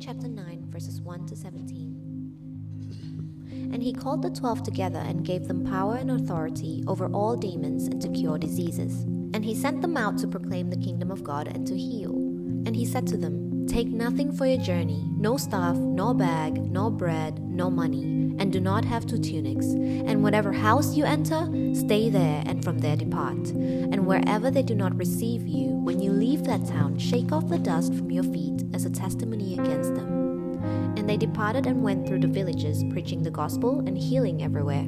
chapter 9, verses 1 to 17. And he called the twelve together and gave them power and authority over all demons and to cure diseases. And he sent them out to proclaim the kingdom of God and to heal. And he said to them, Take nothing for your journey, no staff, no bag, no bread, no money, and do not have two tunics. And whatever house you enter, stay there, and from there depart. And wherever they do not receive you, when you leave that town, shake off the dust from your feet as a testimony against them. And they departed and went through the villages, preaching the gospel and healing everywhere.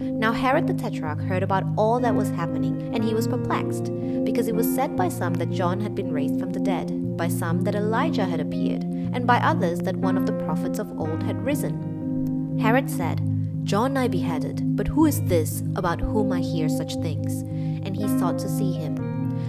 Now Herod the Tetrarch heard about all that was happening, and he was perplexed, because it was said by some that John had been raised from the dead, by some that Elijah had appeared, and by others that one of the prophets of old had risen. Herod said, John I beheaded, but who is this about whom I hear such things? And he sought to see him.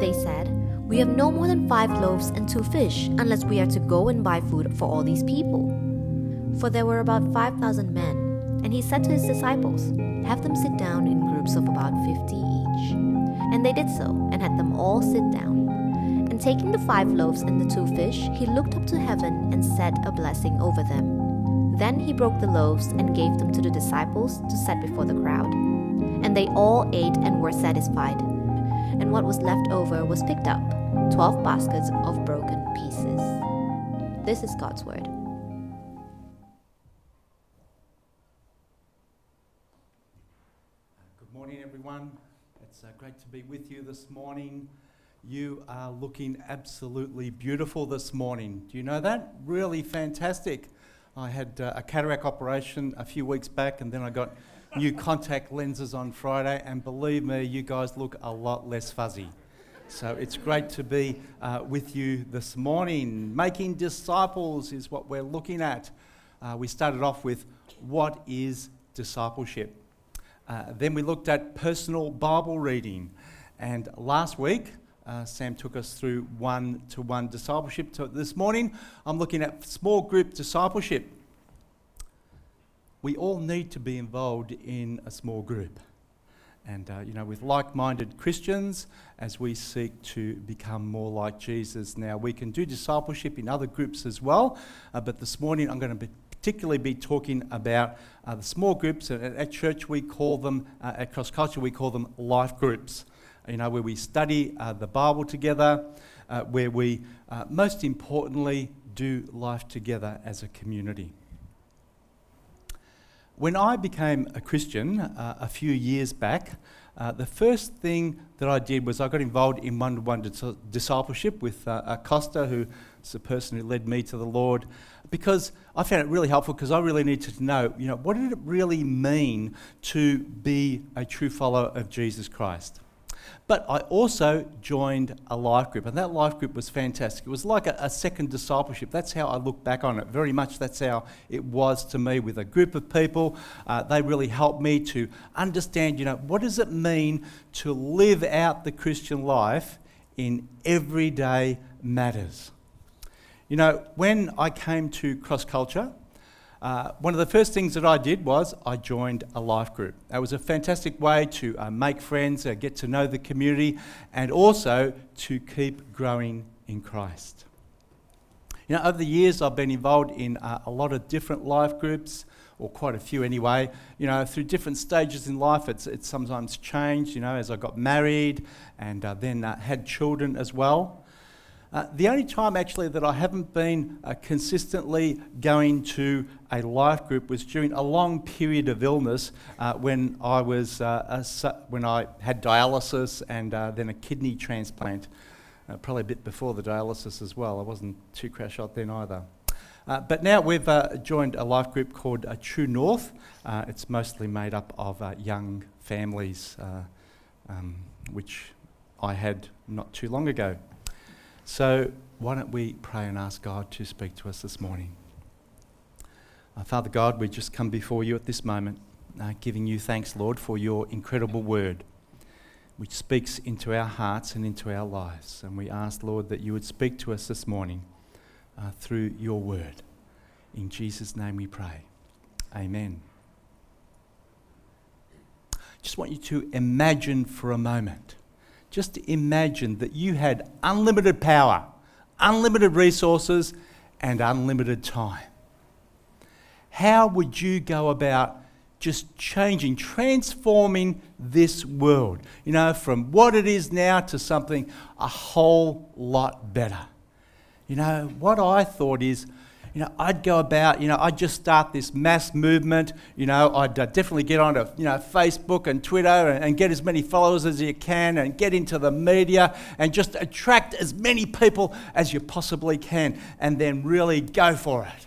They said, We have no more than five loaves and two fish, unless we are to go and buy food for all these people. For there were about five thousand men. And he said to his disciples, Have them sit down in groups of about fifty each. And they did so, and had them all sit down. And taking the five loaves and the two fish, he looked up to heaven and said a blessing over them. Then he broke the loaves and gave them to the disciples to set before the crowd. And they all ate and were satisfied. And what was left over was picked up twelve baskets of broken pieces. This is God's word. Good morning, everyone. It's uh, great to be with you this morning. You are looking absolutely beautiful this morning. Do you know that? Really fantastic. I had uh, a cataract operation a few weeks back, and then I got new contact lenses on Friday, and believe me, you guys look a lot less fuzzy. So it's great to be uh, with you this morning. Making disciples is what we're looking at. Uh, we started off with what is discipleship? Uh, then we looked at personal Bible reading. And last week, uh, Sam took us through one to one discipleship. So this morning, I'm looking at small group discipleship. We all need to be involved in a small group. And, uh, you know, with like minded Christians, as we seek to become more like Jesus. Now, we can do discipleship in other groups as well, uh, but this morning I'm going to particularly be talking about uh, the small groups. At, at church, we call them, uh, at Cross Culture, we call them life groups. You know, where we study uh, the Bible together, uh, where we, most importantly, do life together as a community. When I became a Christian uh, a few years back, uh, the first thing that I did was I got involved in one to one discipleship with uh, Costa, who is the person who led me to the Lord, because I found it really helpful because I really needed to know, you know, what did it really mean to be a true follower of Jesus Christ? But I also joined a life group, and that life group was fantastic. It was like a, a, second discipleship. That's how I look back on it. Very much that's how it was to me with a group of people. Uh, they really helped me to understand, you know, what does it mean to live out the Christian life in everyday matters. You know, when I came to Cross Culture, uh, one of the first things that I did was I joined a life group. That was a fantastic way to uh, make friends, uh, get to know the community, and also to keep growing in Christ. You know, over the years, I've been involved in uh, a lot of different life groups, or quite a few anyway. You know, through different stages in life, it's, it's sometimes changed, you know, as I got married and uh, then uh, had children as well. Uh, the only time actually that I haven't been uh, consistently going to a life group was during a long period of illness uh, when I was uh, a, when I had dialysis and uh, then a kidney transplant. Uh, probably a bit before the dialysis as well. I wasn't too crash out then either. but now we've joined a life group called True North. it's mostly made up of young families, um, which I had not too long ago. So, why don't we pray and ask God to speak to us this morning? Uh, Father God, we just come before you at this moment, uh, giving you thanks, Lord, for your incredible word, which speaks into our hearts and into our lives. And we ask, Lord, that you would speak to us this morning uh, through your word. In Jesus' name we pray. Amen. Just want you to imagine for a moment. Just imagine that you had unlimited power, unlimited resources, and unlimited time how would you go about just changing, transforming this world? You know, from what it is now to something a whole lot better. You know, what I thought is, you know, I'd go about, you know, I'd just start this mass movement. You know, I'd uh, definitely get onto, you know, Facebook and Twitter and, and, get as many followers as you can and get into the media and just attract as many people as you possibly can and then really go for it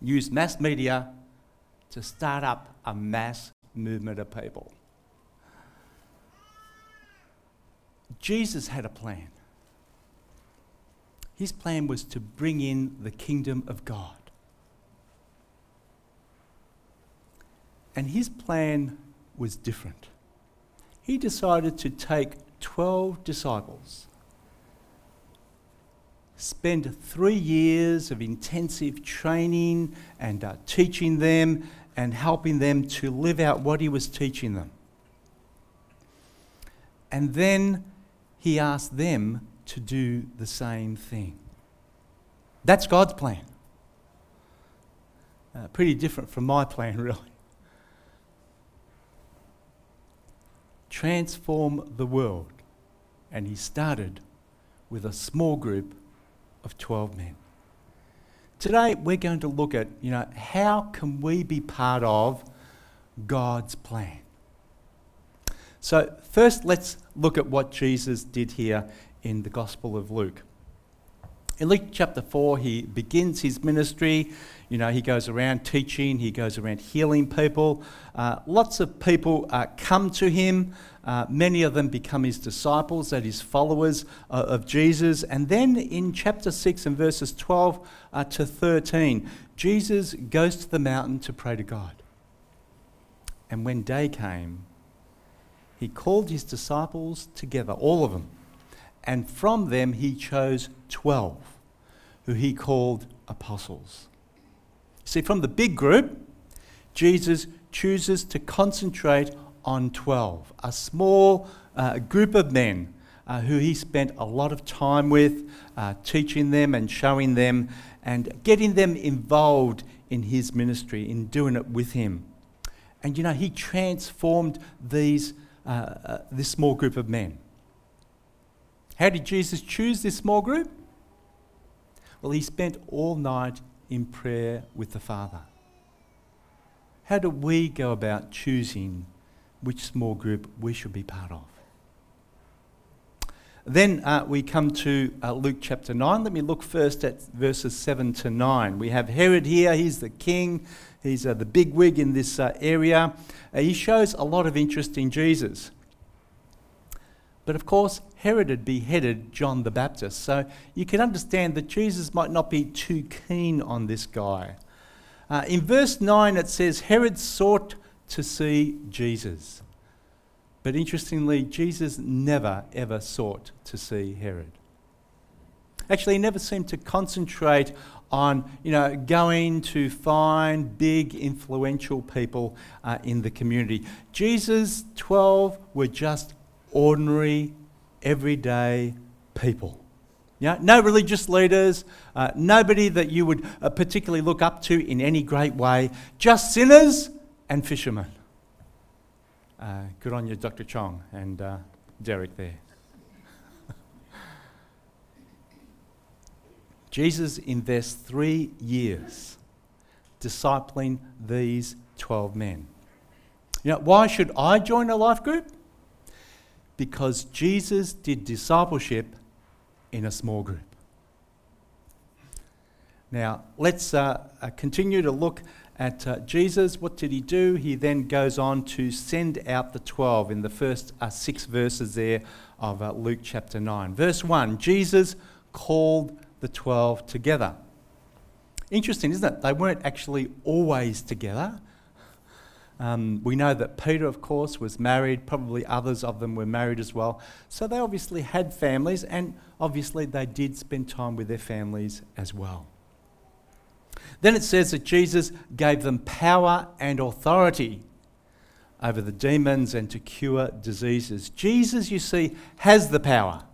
use mass media to start up a mass movement of people. Jesus had a plan. His plan was to bring in the kingdom of God. And his plan was different. He decided to take 12 disciples spend three years of intensive training and uh, teaching them and helping them to live out what he was teaching them. And then he asked them to do the same thing. That's God's plan. Uh, pretty different from my plan, really. Transform the world. And he started with a small group of 12 men. Today we're going to look at, you know, how can we be part of God's plan? So, first let's look at what Jesus did here in the Gospel of Luke. In Luke chapter 4, he begins his ministry. You know, he goes around teaching, he goes around healing people. Uh, lots of people uh, come to him. Uh, many of them become his disciples, that is, followers uh, of Jesus. And then in chapter 6 and verses 12 uh, to 13, Jesus goes to the mountain to pray to God. And when day came, he called his disciples together, all of them. And from them he chose 12 who he called apostles. See, from the big group, Jesus chooses to concentrate on 12, a small uh, group of men uh, who he spent a lot of time with, uh, teaching them and showing them and getting them involved in his ministry, in doing it with him. And you know, he transformed these, uh, uh, this small group of men. How did Jesus choose this small group? Well, he spent all night in prayer with the Father. How do we go about choosing which small group we should be part of? Then uh, we come to uh, Luke chapter 9. Let me look first at verses 7 to 9. We have Herod here, he's the king, he's uh, the big wig in this uh, area. Uh, he shows a lot of interest in Jesus. But of course, Herod had beheaded John the Baptist, so you can understand that Jesus might not be too keen on this guy. Uh, in verse 9, it says, Herod sought to see Jesus. But interestingly, Jesus never ever sought to see Herod. Actually, he never seemed to concentrate on you know, going to find big, influential people uh, in the community. Jesus' 12 were just ordinary, everyday people. Yeah, no religious leaders, uh, nobody that you would uh, particularly look up to in any great way, just sinners and fishermen. Uh, good on you, Dr. Chong and uh, Derek there. Jesus invests three years discipling these 12 men. You know, why should I join a life group? Because Jesus did discipleship in a small group. Now, let's uh, uh, continue to look at uh, Jesus. What did he do? He then goes on to send out the 12 in the first uh, six verses there of uh, Luke chapter 9. Verse 1 Jesus called the 12 together. Interesting, isn't it? They weren't actually always together. Um, we know that Peter, of course, was married. Probably others of them were married as well. So they obviously had families, and obviously they did spend time with their families as well. Then it says that Jesus gave them power and authority over the demons and to cure diseases. Jesus, you see, has the power,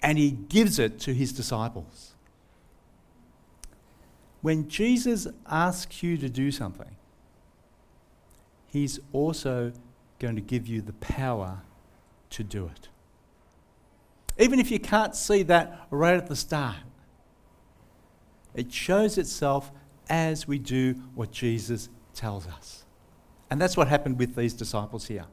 and he gives it to his disciples. When Jesus asks you to do something, He's also going to give you the power to do it. Even if you can't see that right at the start, it shows itself as we do what Jesus tells us. And that's what happened with these disciples here.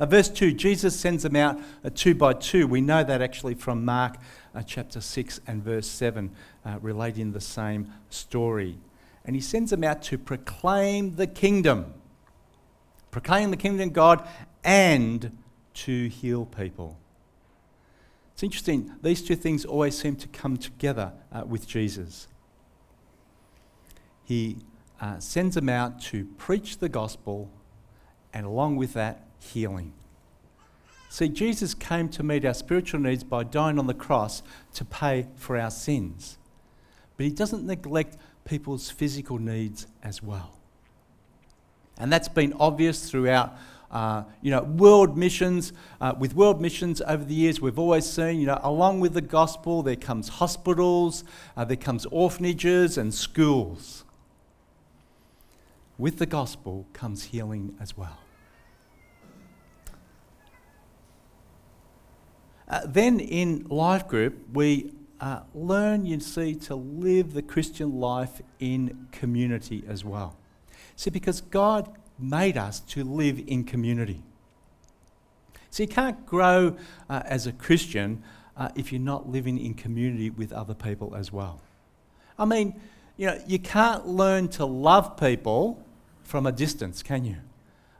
Uh, verse 2, Jesus sends them out uh, two by two. We know that actually from Mark uh, chapter 6 and verse 7, uh, relating the same story. And he sends them out to proclaim the kingdom proclaim the kingdom of God and to heal people. It's interesting, these two things always seem to come together uh, with Jesus. He uh, sends them out to preach the gospel and, along with that, healing. See, Jesus came to meet our spiritual needs by dying on the cross to pay for our sins. But he doesn't neglect people's physical needs as well. And that's been obvious throughout. Uh, you know, world missions, uh, with world missions over the years, we've always seen, you know, along with the gospel, there comes hospitals, uh, there comes orphanages and schools. With the gospel comes healing as well. Uh, then in life group, we uh, learn, you see, to live the Christian life in community as well. See, because God made us to live in community. So you can't grow uh, as a Christian uh, if you're not living in community with other people as well. I mean, you know, you can't learn to love people from a distance, can you?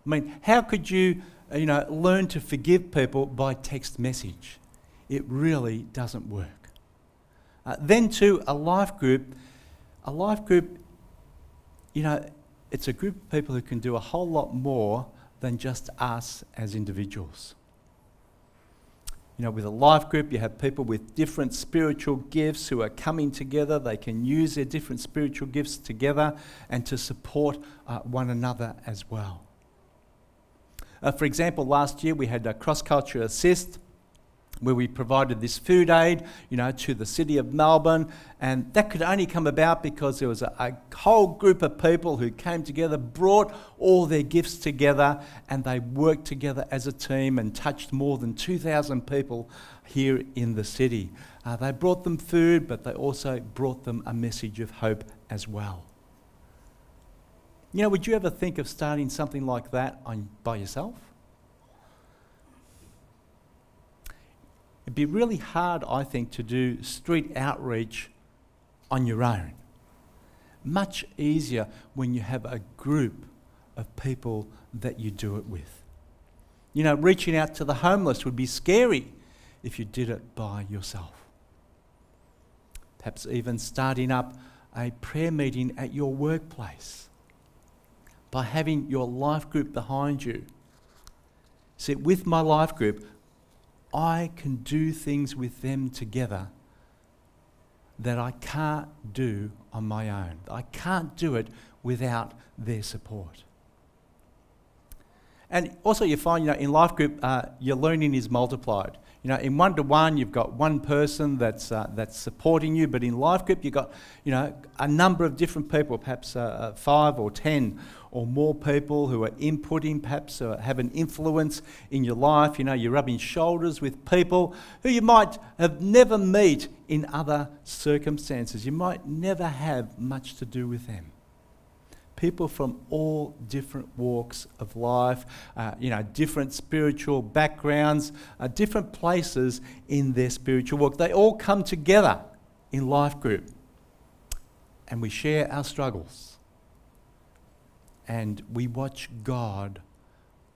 I mean, how could you, uh, you know, learn to forgive people by text message? It really doesn't work. Uh, then, to a life group, a life group, you know, it's a group of people who can do a whole lot more than just us as individuals. You know, with a life group, you have people with different spiritual gifts who are coming together. They can use their different spiritual gifts together and to support uh, one another as well. Uh, for example, last year we had a cross culture assist where we provided this food aid, you know, to the city of Melbourne, and that could only come about because there was a, a, whole group of people who came together, brought all their gifts together, and they worked together as a team and touched more than 2,000 people here in the city. Uh, they brought them food, but they also brought them a message of hope as well. You know, would you ever think of starting something like that on, by yourself? It'd be really hard, I think, to do street outreach on your own. Much easier when you have a group of people that you do it with. You know, reaching out to the homeless would be scary if you did it by yourself. Perhaps even starting up a prayer meeting at your workplace by having your life group behind you. See, with my life group, I can do things with them together that I can't do on my own. I can't do it without their support. And also, you find, you know, in life group, uh, your learning is multiplied. You know, in one to one, you've got one person that's, uh, that's supporting you, but in life group, you've got, you know, a number of different people, perhaps uh, uh five or ten or more people who are inputting, perhaps uh, have an influence in your life. You know, you're rubbing shoulders with people who you might have never meet in other circumstances. You might never have much to do with them people from all different walks of life, uh, you know, different spiritual backgrounds, uh, different places in their spiritual walk. They all come together in life group and we share our struggles and we watch God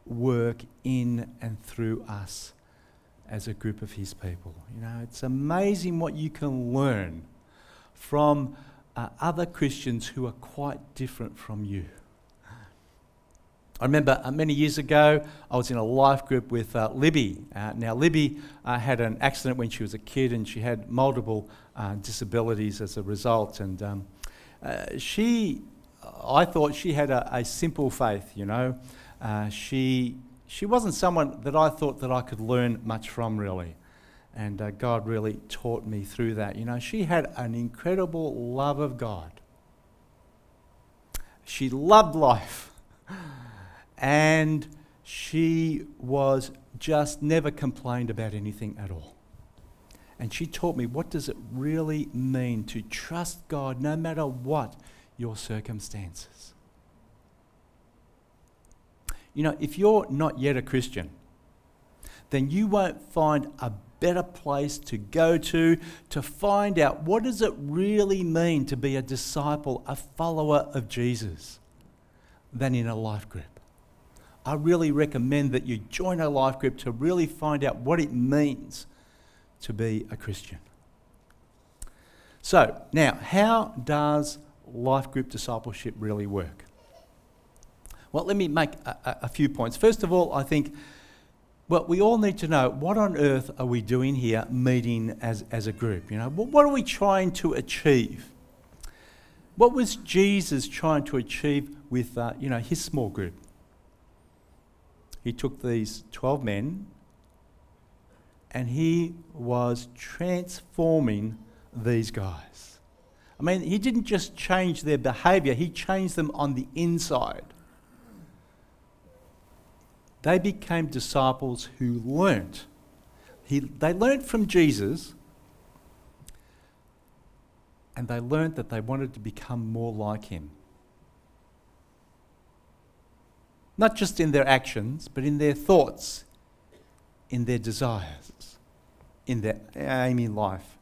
work in and through us as a group of His people. You know, it's amazing what you can learn from uh, other Christians who are quite different from you. I remember uh, many years ago, I was in a life group with uh, Libby. Uh, now, Libby uh, had an accident when she was a kid and she had multiple uh, disabilities as a result. And um, uh, she, I thought she had a, a simple faith, you know. Uh, she, she wasn't someone that I thought that I could learn much from, really. And uh, God really taught me through that. You know, she had an incredible love of God. She loved life and she was just never complained about anything at all. And she taught me what does it really mean to trust God no matter what your circumstances. You know, if you're not yet a Christian, then you won't find a better place to go to to find out what does it really mean to be a disciple, a follower of Jesus than in a life group. I really recommend that you join a life group to really find out what it means to be a Christian. So, now, how does life group discipleship really work? Well, let me make a, a, a, few points. First of all, I think, well, we all need to know what on earth are we doing here meeting as, as a group? You know, what are we trying to achieve? What was Jesus trying to achieve with, uh, you know, his small group? he took these 12 men and he was transforming these guys. I mean, he didn't just change their behavior, he changed them on the inside. They became disciples who learnt. He, they learnt from Jesus and they learnt that they wanted to become more like him. not just in their actions, but in their thoughts, in their desires, in their aim in life.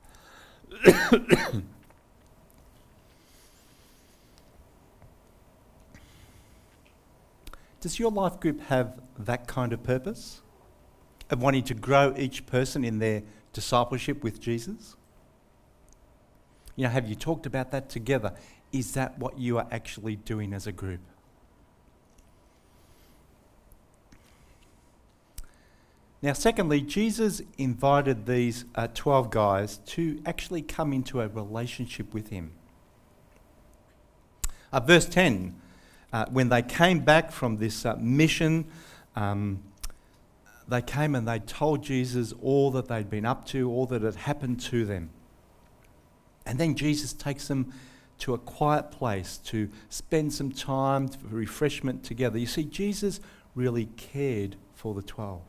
Does your life group have that kind of purpose? Of wanting to grow each person in their discipleship with Jesus? You know, have you talked about that together? Is that what you are actually doing as a group? Now, secondly, Jesus invited these uh, 12 guys to actually come into a relationship with him. Uh, verse 10 uh, when they came back from this uh, mission, um, they came and they told Jesus all that they'd been up to, all that had happened to them. And then Jesus takes them to a quiet place to spend some time for refreshment together. You see, Jesus really cared for the 12.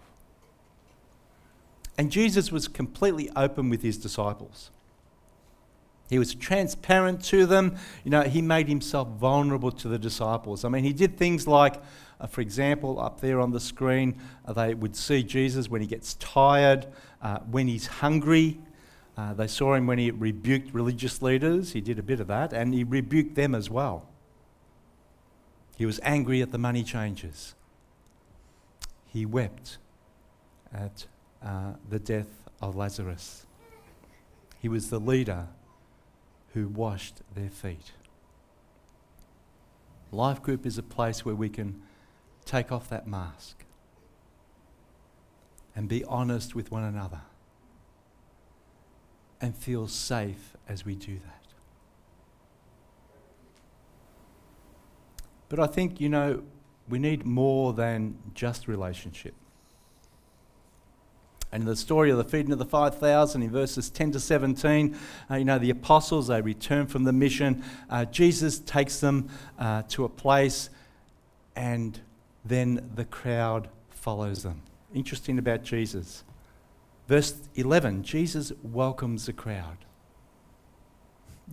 And Jesus was completely open with his disciples. He was transparent to them. You know, he made himself vulnerable to the disciples. I mean, he did things like, uh, for example, up there on the screen, uh, they would see Jesus when he gets tired, uh, when he's hungry. Uh, they saw him when he rebuked religious leaders. He did a bit of that, and he rebuked them as well. He was angry at the money changers. He wept at uh, the death of Lazarus. He was the leader who washed their feet. Life group is a place where we can take off that mask and be honest with one another and feel safe as we do that. But I think, you know, we need more than just relationship. And in the story of the feeding of the 5,000 in verses 10 to 17, uh, you know, the apostles, they return from the mission. Uh, Jesus takes them uh, to a place, and then the crowd follows them. Interesting about Jesus. Verse 11 Jesus welcomes the crowd.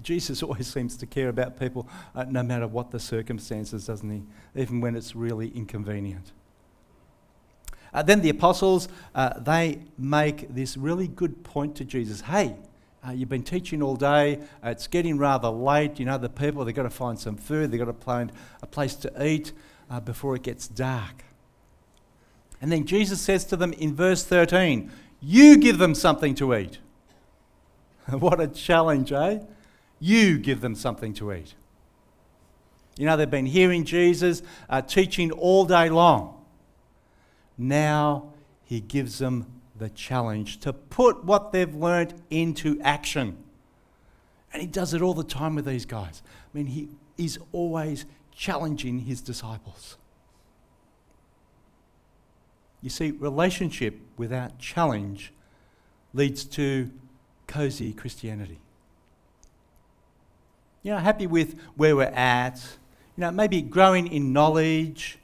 Jesus always seems to care about people uh, no matter what the circumstances, doesn't he? Even when it's really inconvenient. Uh, then the apostles, uh, they make this really good point to Jesus. Hey, uh, you've been teaching all day. Uh, it's getting rather late. You know, the people, they've got to find some food. They've got to find a place to eat uh, before it gets dark. And then Jesus says to them in verse 13, You give them something to eat. what a challenge, eh? You give them something to eat. You know, they've been hearing Jesus uh, teaching all day long. Now he gives them the challenge to put what they've learned into action. And he does it all the time with these guys. I mean, he is always challenging his disciples. You see, relationship without challenge leads to cozy Christianity. You know, happy with where we're at, you know, maybe growing in knowledge,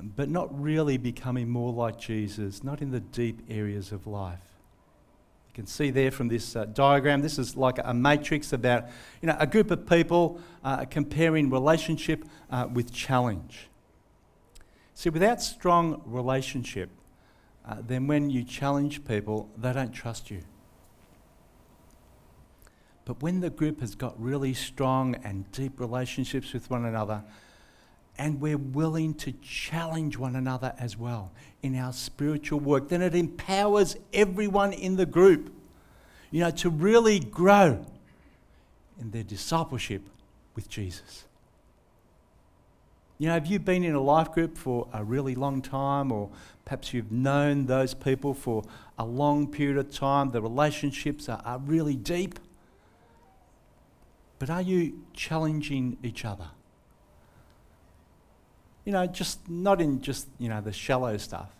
but not really becoming more like Jesus, not in the deep areas of life. You can see there from this uh, diagram, this is like a matrix about you know, a group of people uh, comparing relationship uh, with challenge. See, without strong relationship, uh, then when you challenge people, they don't trust you. But when the group has got really strong and deep relationships with one another, and we're willing to challenge one another as well in our spiritual work, then it empowers everyone in the group, you know, to really grow in their discipleship with Jesus. You know, have you been in a life group for a really long time, or perhaps you've known those people for a long period of time? The relationships are, are really deep. But are you challenging each other? You know, just not in just, you know, the shallow stuff,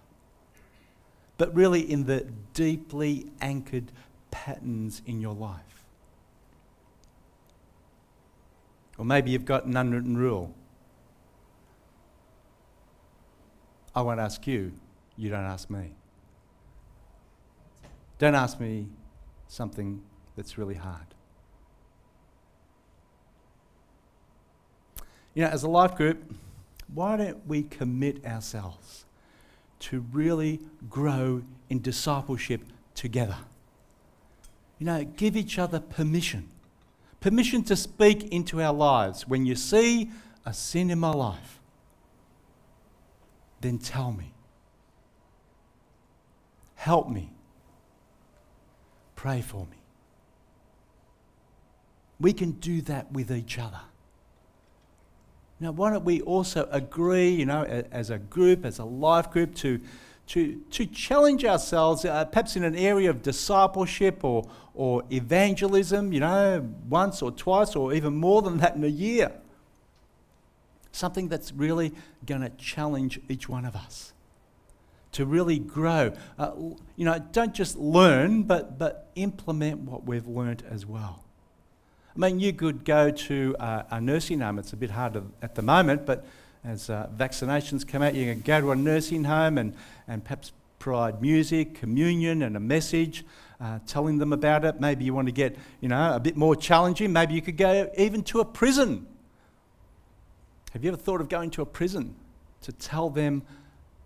but really in the deeply anchored patterns in your life. Or maybe you've got an unwritten rule. I won't ask you, you don't ask me. Don't ask me something that's really hard. You know, as a life group, why don't we commit ourselves to really grow in discipleship together? You know, give each other permission. Permission to speak into our lives. When you see a sin in my life, then tell me. Help me. Pray for me. We can do that with each other. Now, why don't we also agree, you know, as a group, as a life group, to, to, to challenge ourselves, uh, perhaps in an area of discipleship or, or evangelism, you know, once or twice or even more than that in a year. Something that's really going to challenge each one of us to really grow. Uh, you know, don't just learn, but, but implement what we've learned as well. I mean, you could go to uh, a nursing home. It's a bit hard at the moment, but as uh, vaccinations come out, you can go to a nursing home and, and perhaps provide music, communion, and a message, uh, telling them about it. Maybe you want to get, you know, a bit more challenging. Maybe you could go even to a prison. Have you ever thought of going to a prison to tell them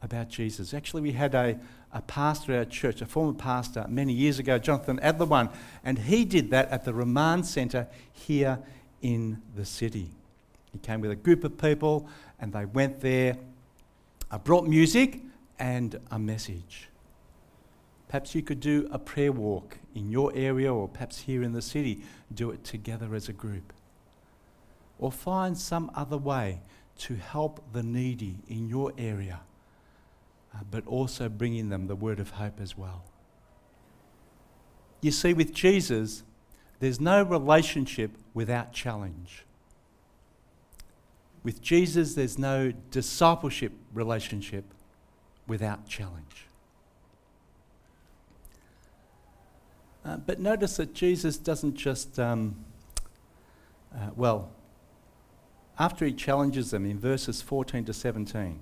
about Jesus? Actually, we had a, a pastor at our church, a former pastor many years ago, Jonathan Adler, and he did that at the Remand Centre here in the city. He came with a group of people and they went there, uh, brought music and a message. Perhaps you could do a prayer walk in your area or perhaps here in the city, do it together as a group. Or find some other way to help the needy in your area but also bringing them the word of hope as well. You see, with Jesus, there's no relationship without challenge. With Jesus, there's no discipleship relationship without challenge. Uh, but notice that Jesus doesn't just, um, uh, well, after he challenges them in verses 14 to 17,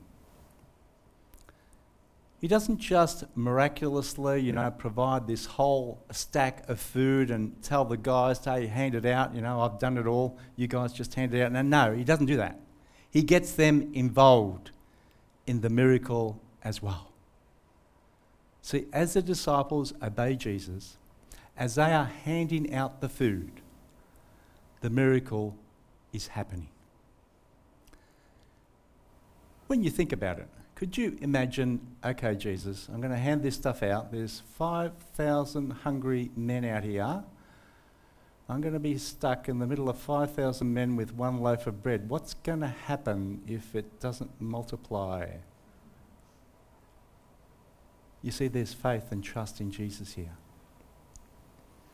he doesn't just miraculously, you know, provide this whole stack of food and tell the guys, hey, hand it out, you know, I've done it all, you guys just hand it out. No, no, he doesn't do that. He gets them involved in the miracle as well. See, as the disciples obey Jesus, as they are handing out the food, the miracle is happening. When you think about it, could you imagine, okay, Jesus, I'm going to hand this stuff out. There's 5,000 hungry men out here. I'm going to be stuck in the middle of 5,000 men with one loaf of bread. What's going to happen if it doesn't multiply? You see, there's faith and trust in Jesus here.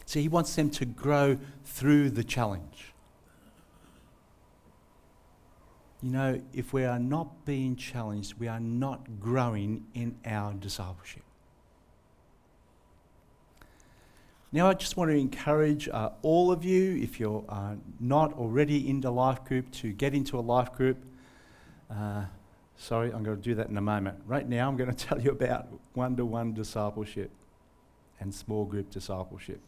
See, he wants them to grow through the challenge. You know, if we are not being challenged, we are not growing in our discipleship. Now, I just want to encourage uh, all of you, if you're uh, not already in the life group, to get into a life group. Uh, sorry, I'm going to do that in a moment. Right now, I'm going to tell you about one to one discipleship and small group discipleship.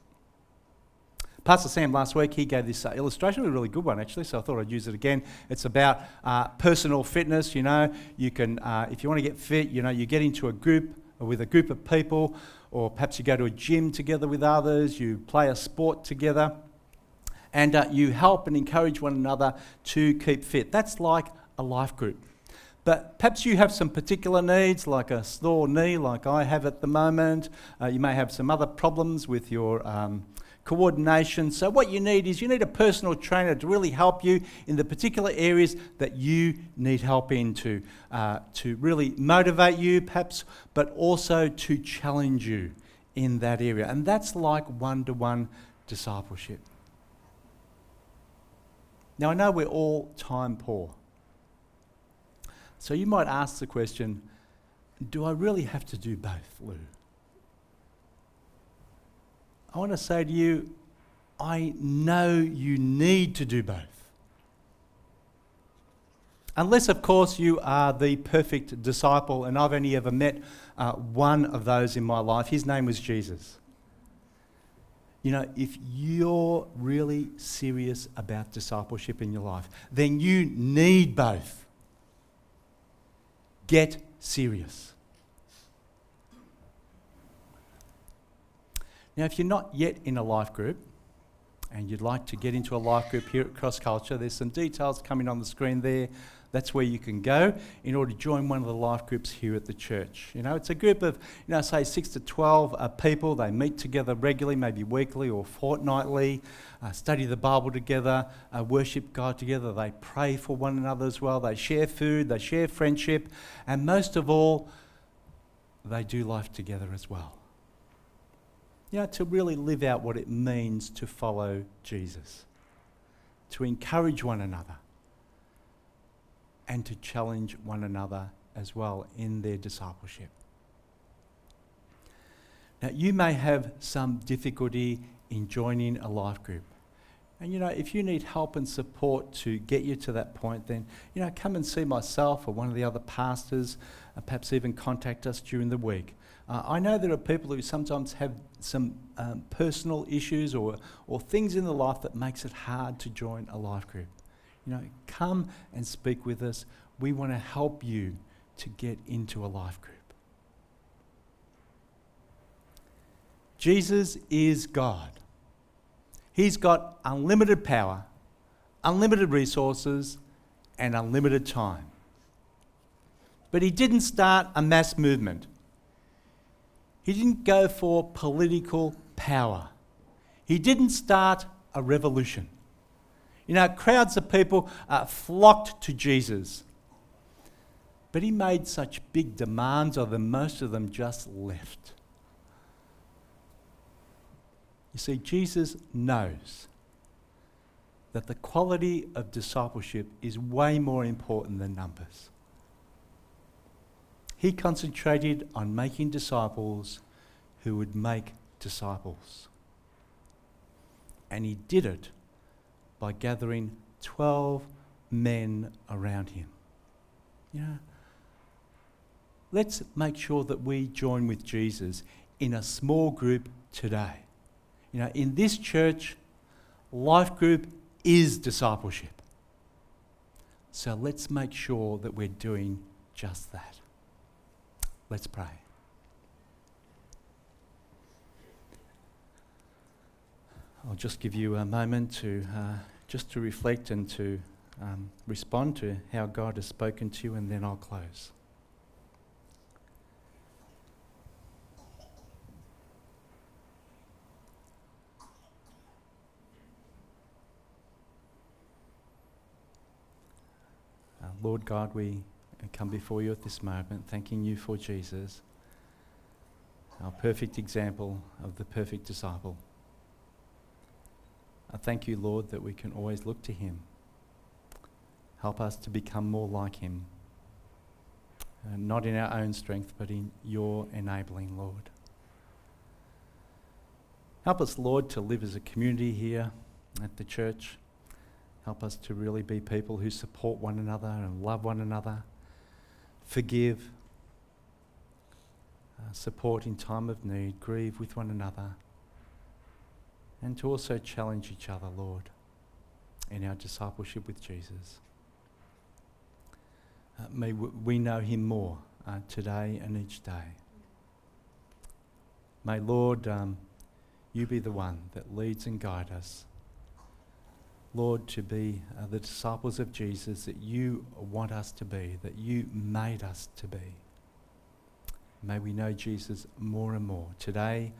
Pastor Sam last week, he gave this uh, illustration, a really good one actually, so I thought I'd use it again. It's about uh, personal fitness. You know, you can, uh, if you want to get fit, you know, you get into a group with a group of people, or perhaps you go to a gym together with others, you play a sport together, and uh, you help and encourage one another to keep fit. That's like a life group. But perhaps you have some particular needs, like a sore knee, like I have at the moment. Uh, you may have some other problems with your um, coordination. So, what you need is you need a personal trainer to really help you in the particular areas that you need help in to, uh, to really motivate you, perhaps, but also to challenge you in that area. And that's like one to one discipleship. Now, I know we're all time poor. So, you might ask the question do I really have to do both, Lou? I want to say to you, I know you need to do both. Unless, of course, you are the perfect disciple, and I've only ever met uh, one of those in my life. His name was Jesus. You know, if you're really serious about discipleship in your life, then you need both. Get serious. Now, if you're not yet in a life group and you'd like to get into a life group here at Cross Culture, there's some details coming on the screen there. That's where you can go in order to join one of the life groups here at the church. You know, it's a group of, you know, say six to 12 uh, people. They meet together regularly, maybe weekly or fortnightly, uh, study the Bible together, uh, worship God together. They pray for one another as well. They share food, they share friendship, and most of all, they do life together as well you know, to really live out what it means to follow Jesus, to encourage one another, and to challenge one another as well in their discipleship. Now, you may have some difficulty in joining a life group. And you know, if you need help and support to get you to that point, then you know, come and see myself or one of the other pastors, uh, perhaps even contact us during the week. Uh, I know there are people who sometimes have some um, personal issues or, or things in their life that makes it hard to join a life group. You know, come and speak with us. We want to help you to get into a life group. Jesus is God. He's got unlimited power, unlimited resources, and unlimited time. But he didn't start a mass movement. He didn't go for political power. He didn't start a revolution. You know, crowds of people uh, flocked to Jesus. But he made such big demands of them, most of them just left. You see, Jesus knows that the quality of discipleship is way more important than numbers. He concentrated on making disciples who would make disciples. And he did it by gathering 12 men around him. Yeah. Let's make sure that we join with Jesus in a small group today. You know, in this church, life group is discipleship. So let's make sure that we're doing just that. Let's pray. I'll just give you a moment to uh, just to reflect and to um, respond to how God has spoken to you, and then I'll close. Uh, Lord God, we come before you at this moment, thanking you for Jesus, our perfect example of the perfect disciple. I thank you, Lord, that we can always look to him. Help us to become more like him, uh, not in our own strength, but in your enabling, Lord. Help us, Lord, to live as a community here at the church. Help us to really be people who support one another and love one another, forgive, uh, support in time of need, grieve with one another, and to also challenge each other, Lord, in our discipleship with Jesus. Uh, may we know him more uh, today and each day. May, Lord, um, you be the one that leads and guides us. Lord, to be uh, the disciples of Jesus that you want us to be, that you made us to be. May we know Jesus more and more today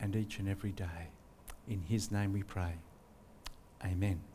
and each and every day. In his name we pray. Amen.